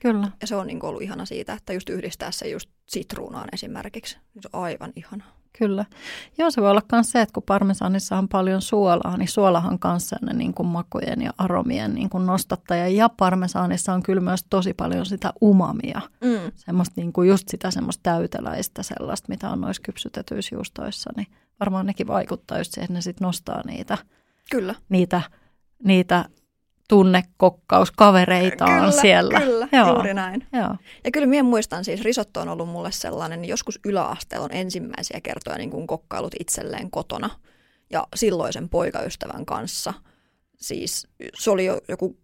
[SPEAKER 3] Kyllä.
[SPEAKER 1] Ja se on niin kuin, ollut ihana siitä, että just yhdistää se just sitruunaan esimerkiksi. Se on aivan ihana.
[SPEAKER 3] Kyllä. Joo, se voi olla myös se, että kun parmesanissa on paljon suolaa, niin suolahan kanssa ne niin kuin makujen ja aromien niin kuin nostattaja. Ja parmesanissa on kyllä myös tosi paljon sitä umamia. Mm. Semmoista niin kuin just sitä semmoista täyteläistä sellaista, mitä on noissa kypsytetyissä juustoissa. Niin varmaan nekin vaikuttaa just siihen, että ne sitten nostaa niitä,
[SPEAKER 1] kyllä.
[SPEAKER 3] niitä, niitä tunnekokkauskavereitaan
[SPEAKER 1] kyllä,
[SPEAKER 3] siellä.
[SPEAKER 1] Kyllä, Joo. juuri näin.
[SPEAKER 3] Joo.
[SPEAKER 1] Ja kyllä minä muistan siis, risotto on ollut mulle sellainen, niin joskus yläasteella on ensimmäisiä kertoja niin kuin kokkailut itselleen kotona ja silloisen poikaystävän kanssa. Siis se oli jo joku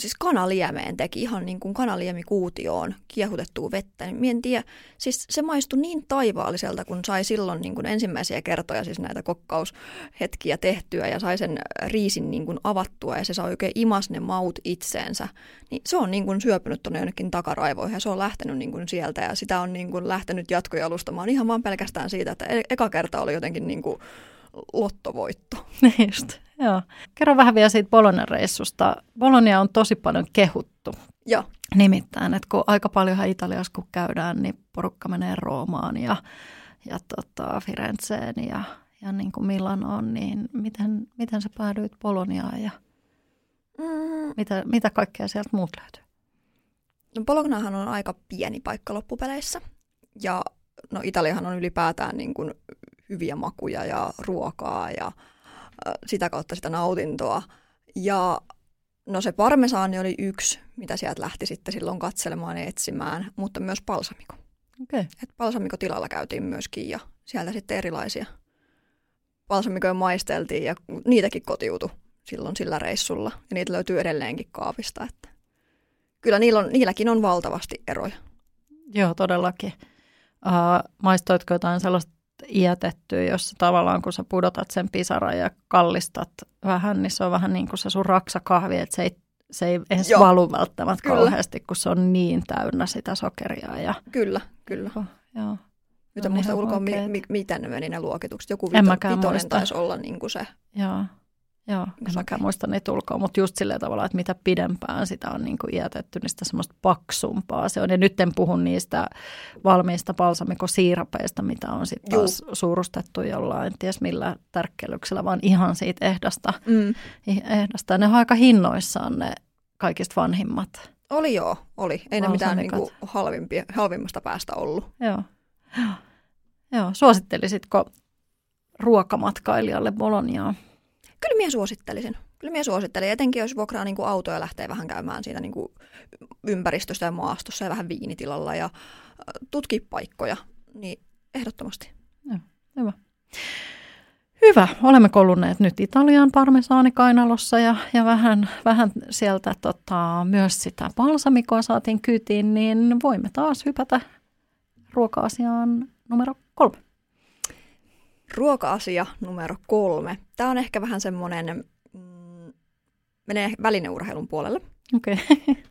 [SPEAKER 1] siis kanaliemeen teki ihan niin kuin kanaliemikuutioon kiehutettua vettä, niin en tiedä, siis se maistui niin taivaalliselta, kun sai silloin niin kuin ensimmäisiä kertoja siis näitä kokkaushetkiä tehtyä ja sai sen riisin niin kuin avattua ja se sai oikein imas ne maut itseensä, niin se on niin kuin syöpynyt tuonne jonnekin takaraivoihin ja se on lähtenyt niin kuin sieltä ja sitä on niin kuin lähtenyt jatkojalustamaan ihan vaan pelkästään siitä, että e- eka kerta oli jotenkin niin kuin lottovoitto.
[SPEAKER 3] Just. Joo. Kerro vähän vielä siitä Bolognan reissusta. Bologna on tosi paljon kehuttu.
[SPEAKER 1] Joo.
[SPEAKER 3] Nimittäin, että kun aika paljon Italiassa kun käydään, niin porukka menee Roomaan ja, ja tota, Firenzeen ja, ja niin kuin Milanoon, niin miten, miten sä päädyit Boloniaan ja mm. mitä, mitä kaikkea sieltä muut löytyy?
[SPEAKER 1] No Bolognahan on aika pieni paikka loppupeleissä ja no Italiahan on ylipäätään niin kuin hyviä makuja ja ruokaa ja sitä kautta sitä nautintoa. Ja no se parmesaani oli yksi, mitä sieltä lähti sitten silloin katselemaan ja etsimään, mutta myös palsamiko.
[SPEAKER 3] Okay.
[SPEAKER 1] Et palsamikotilalla käytiin myöskin ja sieltä sitten erilaisia palsamikoja maisteltiin ja niitäkin kotiutu silloin sillä reissulla. Ja niitä löytyy edelleenkin kaapista. Että kyllä niillä on, niilläkin on valtavasti eroja.
[SPEAKER 3] Joo, todellakin. Uh, maistoitko jotain sellaista iätetty, jossa tavallaan kun sä pudotat sen pisaran ja kallistat vähän, niin se on vähän niin kuin se sun raksakahvi, että se ei, se ei edes Joo. valu välttämättä kyllä. kauheasti, kun se on niin täynnä sitä sokeria. Ja...
[SPEAKER 1] Kyllä, kyllä.
[SPEAKER 3] Oh, joo.
[SPEAKER 1] Nyt en muista ulkoa, mi- mi- miten ne meni ne luokitukset. Joku vito- vitonen taisi olla niin kuin se.
[SPEAKER 3] Joo. Joo, en mäkään muista niitä ulkoa, mutta just sillä tavalla, että mitä pidempään sitä on niin kuin iätetty, niin sitä semmoista paksumpaa se on. Ja nyt en puhu niistä valmiista balsamikosiirapeista, mitä on sitten taas Juu. suurustettu jollain, ties millä tärkkelyksellä, vaan ihan siitä ehdasta. Mm. ehdasta. Ne on aika hinnoissaan ne kaikista vanhimmat.
[SPEAKER 1] Oli joo, oli. Ei ne mitään
[SPEAKER 3] Balsamikat.
[SPEAKER 1] niinku halvimpia, halvimmasta päästä ollut.
[SPEAKER 3] Joo. Joo. Joo. Suosittelisitko ruokamatkailijalle Boloniaa?
[SPEAKER 1] Kyllä minä suosittelisin. Kyllä minä suosittelen, etenkin jos vuokraa niin autoja lähtee vähän käymään siinä niin kuin ympäristössä ja maastossa ja vähän viinitilalla ja äh, tutki paikkoja, niin ehdottomasti.
[SPEAKER 3] Hyvä. Hyvä. Olemme kolunneet nyt Italian parmesaanikainalossa ja, ja vähän, vähän sieltä tota, myös sitä balsamikoa saatiin kytiin, niin voimme taas hypätä ruoka-asiaan numero kolme.
[SPEAKER 1] Ruoka-asia numero kolme. Tämä on ehkä vähän semmoinen, mm, menee välineurheilun puolelle.
[SPEAKER 3] Okei.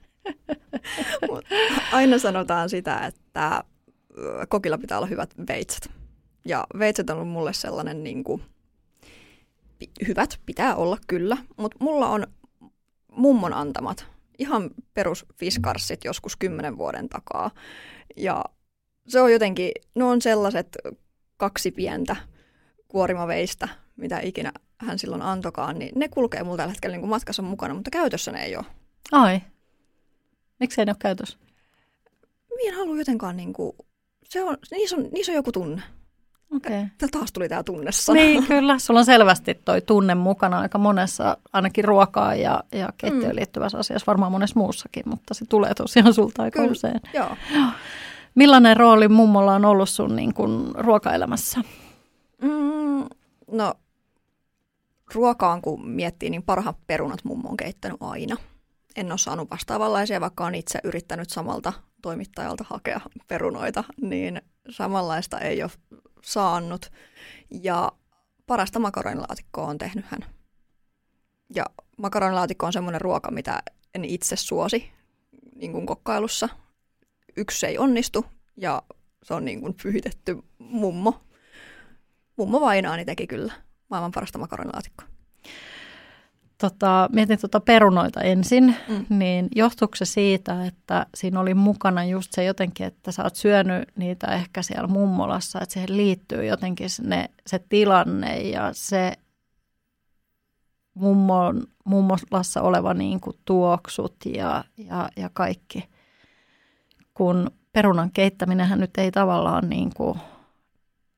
[SPEAKER 3] Okay.
[SPEAKER 1] Aina sanotaan sitä, että kokilla pitää olla hyvät veitset. Ja veitset on ollut mulle sellainen niin kuin, hyvät, pitää olla kyllä, mutta mulla on mummon antamat ihan perus fiskarssit joskus kymmenen vuoden takaa. Ja se on jotenkin, ne on sellaiset kaksi pientä kuorimaveistä, mitä ikinä hän silloin antokaan, niin ne kulkee mulla tällä hetkellä niin kuin matkassa mukana, mutta käytössä ne ei ole.
[SPEAKER 3] Ai. Miksei ne ole käytössä?
[SPEAKER 1] Minä en halua jotenkaan niin kuin, se on, niissä, on, niissä on joku tunne.
[SPEAKER 3] Okei. Okay.
[SPEAKER 1] Taas tuli tämä tunnesana.
[SPEAKER 3] Niin, kyllä. Sulla on selvästi toi tunne mukana aika monessa, ainakin ruokaa ja, ja keittiöön
[SPEAKER 1] Mm.
[SPEAKER 3] liittyvässä asiassa, varmaan monessa muussakin, mutta se tulee tosiaan sulta aika
[SPEAKER 1] Kyllä.
[SPEAKER 3] usein.
[SPEAKER 1] Joo.
[SPEAKER 3] Millainen rooli mummolla on ollut sun niin kuin, ruokaelämässä?
[SPEAKER 1] Mm, no, ruokaan kun miettii, niin parhaat perunat mummo on keittänyt aina. En ole saanut vastaavanlaisia, vaikka olen itse yrittänyt samalta toimittajalta hakea perunoita, niin samanlaista ei ole saanut. Ja parasta makaronilaatikkoa on tehnyt hän. Ja makaronilaatikko on semmoinen ruoka, mitä en itse suosi niin kuin kokkailussa. Yksi ei onnistu ja se on niin kuin pyhitetty mummo. Mummo Vainaani teki kyllä maailman parasta makaronilaatikkoa.
[SPEAKER 3] Tota, mietin tuota perunoita ensin,
[SPEAKER 1] Mm.
[SPEAKER 3] niin johtuuko se siitä, että siinä oli mukana just se jotenkin, että sä oot syönyt niitä ehkä siellä mummolassa, että siihen liittyy jotenkin se, ne, se tilanne ja se mummon, mummolassa oleva niin kuin tuoksut ja, ja, ja kaikki. Kun perunan keittäminenhän nyt ei tavallaan niin kuin,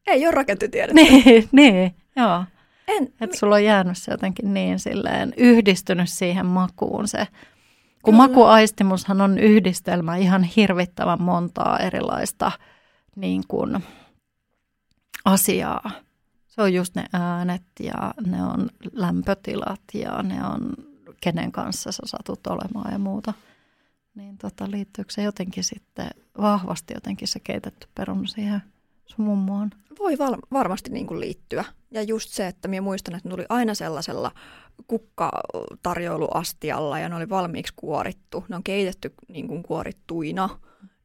[SPEAKER 1] Ei ole rakentotiedettä.
[SPEAKER 3] niin, niin, joo.
[SPEAKER 1] En,
[SPEAKER 3] Että sulla on jäänyt se jotenkin niin silleen yhdistynyt siihen makuun se. Kun
[SPEAKER 1] Kyllä.
[SPEAKER 3] makuaistimushan on yhdistelmä ihan hirvittävän montaa erilaista niin kuin, asiaa. Se on just ne äänet ja ne on lämpötilat ja ne on kenen kanssa sä satut olemaan ja muuta. Niin tota, liittyykö se jotenkin sitten vahvasti jotenkin se keitetty peruna siihen sun mummoon?
[SPEAKER 1] voi val- varmasti niin kuin liittyä. Ja just se, että minä muistan, että ne tuli aina sellaisella kukkatarjoiluastialla ja ne oli valmiiksi kuorittu. Ne on keitetty niin kuin kuorittuina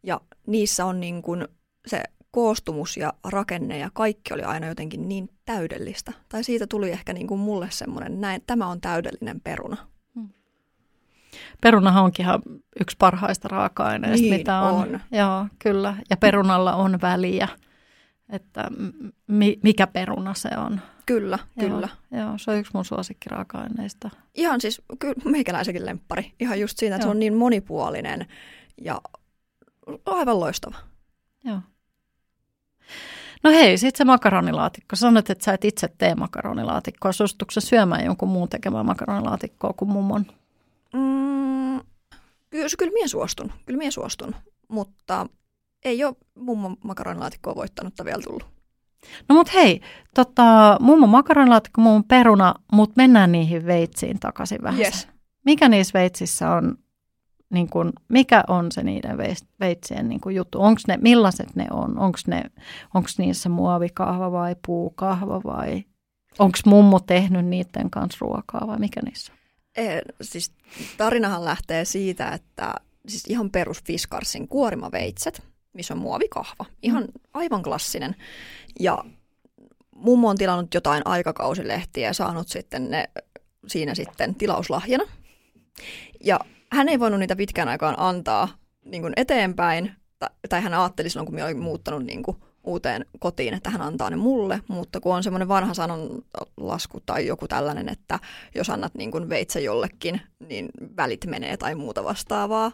[SPEAKER 1] ja niissä on niin kuin se koostumus ja rakenne ja kaikki oli aina jotenkin niin täydellistä. Tai siitä tuli ehkä niin kuin mulle semmoinen, näin, tämä on täydellinen peruna.
[SPEAKER 3] Perunahan onkin ihan yksi parhaista raaka-aineista,
[SPEAKER 1] Niin
[SPEAKER 3] mitä on.
[SPEAKER 1] on.
[SPEAKER 3] Joo, kyllä. Ja perunalla on väliä, että mi- mikä peruna se on.
[SPEAKER 1] Kyllä,
[SPEAKER 3] Joo,
[SPEAKER 1] kyllä.
[SPEAKER 3] Joo, se on yksi mun suosikkiraaka-aineista.
[SPEAKER 1] Ihan siis, kyllä meikäläisenkin lemppari. Ihan just siinä, että
[SPEAKER 3] Joo.
[SPEAKER 1] se on niin monipuolinen ja aivan loistava.
[SPEAKER 3] Joo. No hei, sitten se makaronilaatikko. Sanoit, että sä et itse tee makaronilaatikkoa. Suostutko sä syömään jonkun muun tekemään makaronilaatikkoa kuin mummon?
[SPEAKER 1] Mm, kyllä, kyllä minä suostun, kyllä minä suostun, mutta ei ole mummon makaronilaatikkoa voittanutta vielä tullut.
[SPEAKER 3] No mut hei, tota, mummon makaronilaatikko, mummon peruna, mutta mennään niihin veitsiin takaisin vähän.
[SPEAKER 1] Yes.
[SPEAKER 3] Mikä niissä veitsissä on, niin kun, mikä on se niiden veitsien niin kun juttu? Onko ne, millaiset ne on? Onko ne, onks niissä muovikahva vai puukahva vai onko mummo tehnyt niiden kanssa ruokaa vai mikä niissä on?
[SPEAKER 1] E, siis tarinahan lähtee siitä, että siis ihan perus Fiskarsin kuorimaveitset, missä on muovikahva. Ihan aivan klassinen. Ja mummo on tilannut jotain aikakausilehtiä ja saanut sitten ne siinä sitten tilauslahjana. Ja hän ei voinut niitä pitkään aikaan antaa niin kuin eteenpäin, tai, hän ajatteli silloin, kun minä olin muuttanut niin kuin uuteen kotiin, että hän antaa ne mulle, mutta kun on semmoinen vanha sanon lasku tai joku tällainen, että jos annat niin kuin veitsen jollekin, niin välit menee tai muuta vastaavaa.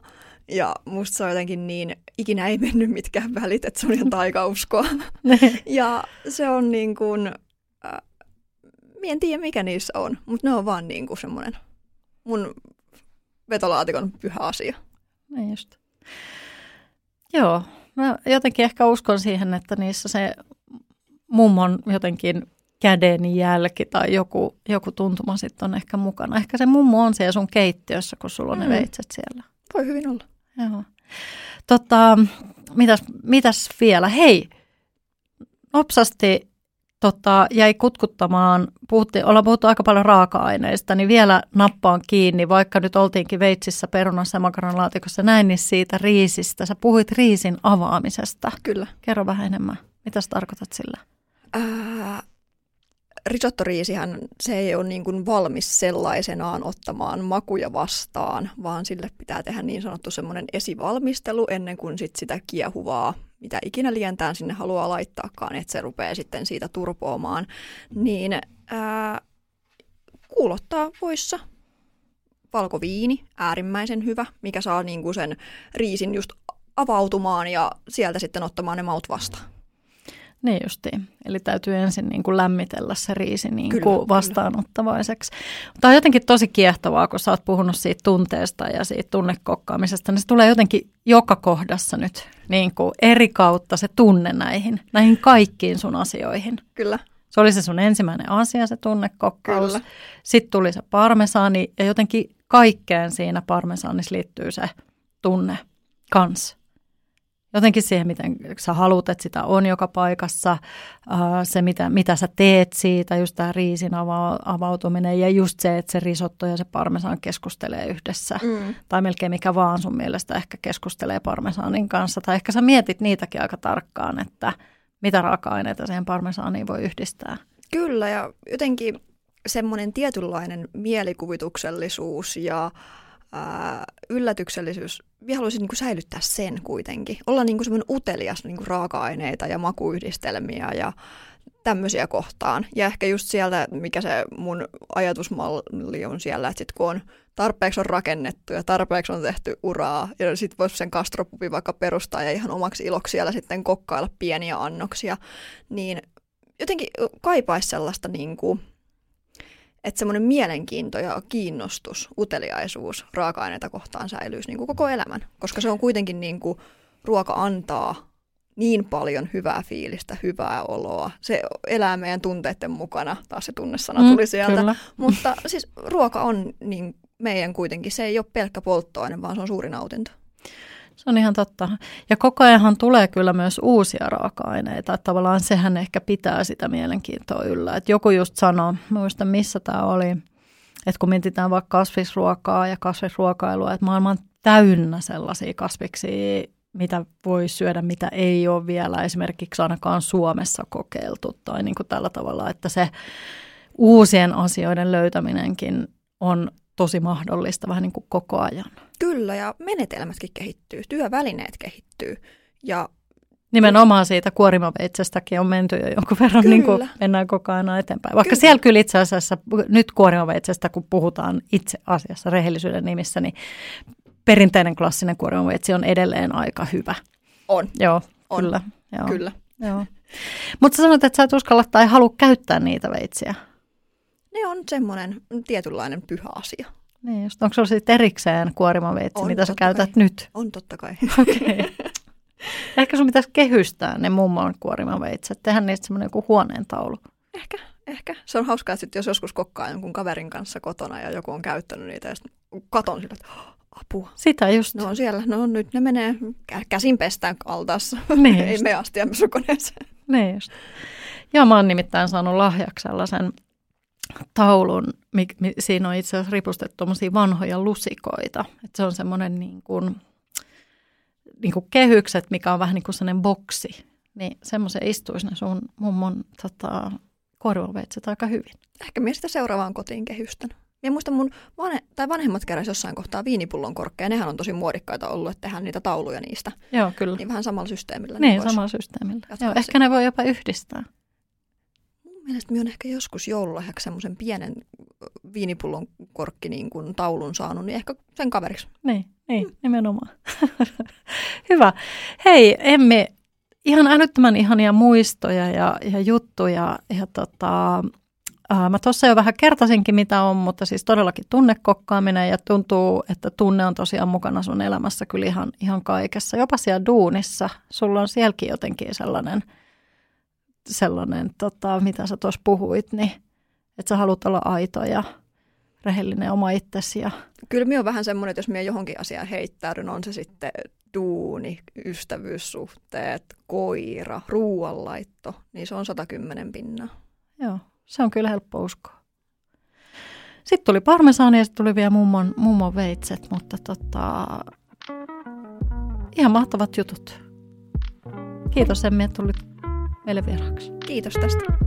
[SPEAKER 1] Ja musta se on jotenkin niin, ikinä ei mennyt mitkään välit, että se on ihan taikauskoa. ja se on niin kuin, äh, en tiedä mikä niissä on, mutta ne on vaan niin kuin semmoinen mun vetolaatikon pyhä asia.
[SPEAKER 3] Niin just. Joo, mä jotenkin ehkä uskon siihen, että niissä se mummon jotenkin käden jälki tai joku, joku tuntuma sitten on ehkä mukana. Ehkä se mummo on siellä sun keittiössä, kun sulla on mm. ne veitset siellä.
[SPEAKER 1] Voi hyvin olla.
[SPEAKER 3] Joo. Tota, mitäs, mitäs vielä? Hei, nopsasti tota, jäi kutkuttamaan, puhuttiin, ollaan puhuttu aika paljon raaka-aineista, niin vielä nappaan kiinni, vaikka nyt oltiinkin veitsissä, perunassa ja makaronlaatikossa näin, niin siitä riisistä. Sä puhuit riisin avaamisesta.
[SPEAKER 1] Kyllä.
[SPEAKER 3] Kerro vähän enemmän. Mitä tarkoitat sillä?
[SPEAKER 1] Ää, risottoriisihän se ei ole niin kuin valmis sellaisenaan ottamaan makuja vastaan, vaan sille pitää tehdä niin sanottu semmoinen esivalmistelu ennen kuin sit sitä kiehuvaa, mitä ikinä lientään sinne haluaa laittaakaan, että se rupeaa sitten siitä turpoamaan, niin ää, kuulottaa voissa valkoviini, äärimmäisen hyvä, mikä saa niin kuin sen riisin just avautumaan ja sieltä sitten ottamaan ne maut vastaan.
[SPEAKER 3] Niin justiin. Eli täytyy ensin niin kuin lämmitellä se riisi niin kuin kyllä, vastaanottavaiseksi. Tämä on jotenkin tosi kiehtovaa, kun sä oot puhunut siitä tunteesta ja siitä tunnekokkaamisesta, niin se tulee jotenkin joka kohdassa nyt niin kuin eri kautta se tunne näihin, näihin kaikkiin sun asioihin.
[SPEAKER 1] Kyllä.
[SPEAKER 3] Se oli se sun ensimmäinen asia, se tunnekokkaus. Kyllä. Sitten tuli se parmesaani ja jotenkin kaikkeen siinä parmesaanissa liittyy se tunne kans jotenkin siihen, miten sä haluat, että sitä on joka paikassa, se mitä, mitä sä teet siitä, just tämä riisin ava- avautuminen ja just se, että se risotto ja se parmesan keskustelee yhdessä. Mm. Tai melkein mikä vaan sun mielestä ehkä keskustelee parmesanin kanssa. Tai ehkä sä mietit niitäkin aika tarkkaan, että mitä raaka-aineita siihen parmesaaniin voi yhdistää.
[SPEAKER 1] Kyllä ja jotenkin semmoinen tietynlainen mielikuvituksellisuus ja ää, yllätyksellisyys, vielä haluaisin niin kuin säilyttää sen kuitenkin. Olla niin kuin semmoinen utelias niin kuin raaka-aineita ja makuyhdistelmiä ja tämmöisiä kohtaan. Ja ehkä just sieltä, mikä se mun ajatusmalli on siellä, että sit kun on tarpeeksi on rakennettu ja tarpeeksi on tehty uraa, ja sitten voisi sen kastropupi vaikka perustaa ja ihan omaksi iloksi siellä sitten kokkailla pieniä annoksia, niin jotenkin kaipaisi sellaista niin kuin, että semmoinen mielenkiinto ja kiinnostus, uteliaisuus raaka-aineita kohtaan säilyisi niin kuin koko elämän. Koska se on kuitenkin niin kuin, ruoka antaa niin paljon hyvää fiilistä, hyvää oloa. Se elää meidän tunteiden mukana, taas se tunnesana mm, tuli sieltä. Kyllä. Mutta siis ruoka on niin meidän kuitenkin, se ei ole pelkkä polttoaine, vaan se on suuri nautinto.
[SPEAKER 3] Se on ihan totta. Ja koko ajanhan tulee kyllä myös uusia raaka-aineita. Että tavallaan sehän ehkä pitää sitä mielenkiintoa yllä. Että joku just sanoo, muista missä tämä oli, että kun mietitään vaikka kasvisruokaa ja kasvisruokailua, että maailma on täynnä sellaisia kasviksia, mitä voi syödä, mitä ei ole vielä esimerkiksi ainakaan Suomessa kokeiltu. Tai niin kuin tällä tavalla, että se uusien asioiden löytäminenkin on tosi mahdollista vähän niin kuin koko ajan.
[SPEAKER 1] Kyllä, ja menetelmätkin kehittyy, työvälineet kehittyy. Ja
[SPEAKER 3] Nimenomaan siitä kuorimaveitsestäkin on menty jo jonkun verran, niin kuin mennään koko ajan eteenpäin. Vaikka kyllä. siellä kyllä itse asiassa, nyt kuorimaveitsestä kun puhutaan itse asiassa rehellisyyden nimissä, niin perinteinen klassinen kuorimaveitsi on edelleen aika hyvä.
[SPEAKER 1] On.
[SPEAKER 3] Joo,
[SPEAKER 1] on.
[SPEAKER 3] kyllä.
[SPEAKER 1] Joo. kyllä.
[SPEAKER 3] Joo. Mutta sanoit, että sä et uskalla tai halua käyttää niitä veitsiä.
[SPEAKER 1] On semmoinen tietynlainen pyhä asia.
[SPEAKER 3] Niin just. Onko sinulla sitten erikseen kuorimaveitsi, on, mitä sä käytät
[SPEAKER 1] kai.
[SPEAKER 3] nyt?
[SPEAKER 1] On totta kai.
[SPEAKER 3] Okay. Ehkä sun pitäisi kehystää ne mummon kuorimaveitset, tehdä niistä semmoinen joku huoneen taulu.
[SPEAKER 1] Ehkä, ehkä. Se on hauskaa, että jos joskus kokkaa jonkun kaverin kanssa kotona ja joku on käyttänyt niitä ja sitten katon sillä, että apua.
[SPEAKER 3] Sitä just.
[SPEAKER 1] No on siellä, no nyt ne menee käsin pestään altaassa, niin ei me astiamesukoneeseen.
[SPEAKER 3] Niin just. Joo, mä oon nimittäin saanut lahjaksi sellaisen taulun, mi, mi, siinä on itse asiassa ripustettu vanhoja lusikoita. Et se on semmoinen niin kuin, niin kuin kehykset, mikä on vähän niin kuin sellainen boksi. Niin semmoisen istuisi ne sun mummon tota, korvaveitset aika hyvin.
[SPEAKER 1] Ehkä minä sitä seuraavaan kotiin kehystän. Minä muistan mun vanhe, tai vanhemmat keräsi jossain kohtaa viinipullon korkkeja. Nehän on tosi muodikkaita ollut, että tehdään niitä tauluja niistä.
[SPEAKER 3] Joo, kyllä.
[SPEAKER 1] Niin vähän samalla systeemillä.
[SPEAKER 3] Niin,
[SPEAKER 1] vois-
[SPEAKER 3] samalla systeemillä. Joo, ehkä ne voi jopa yhdistää.
[SPEAKER 1] Mielestä minä olen ehkä joskus joululahjaksi semmoisen pienen viinipullon korkki niin kuin taulun saanut, niin ehkä sen kaveriksi.
[SPEAKER 3] Niin, niin nimenomaan. Hyvä. Hei Emmi, ihan älyttömän ihania muistoja ja, ja juttuja. Ja tota, ää, mä tuossa jo vähän kertasinkin mitä on, mutta siis todellakin tunnekokkaaminen ja tuntuu, että tunne on tosiaan mukana sun elämässä kyllä ihan, ihan kaikessa. Jopa siellä duunissa. Sulla on sielläkin jotenkin sellainen, sellainen tota, mitä sä tuossa puhuit, niin että sä haluat olla aito ja rehellinen oma itsesi ja
[SPEAKER 1] Kyllä minä on vähän semmoinen, että jos minä johonkin asiaan heittäydyn, on se sitten duuni, ystävyyssuhteet, koira, ruoanlaitto, niin se on 110 pinnaa.
[SPEAKER 3] Joo, se on kyllä helppo uskoa. Sitten tuli parmesaani ja sitten tuli vielä mummon, mummon veitset, mutta tota, ihan mahtavat jutut. Kiitos Emmi, että tulit meille vieraaksi.
[SPEAKER 1] Kiitos tästä.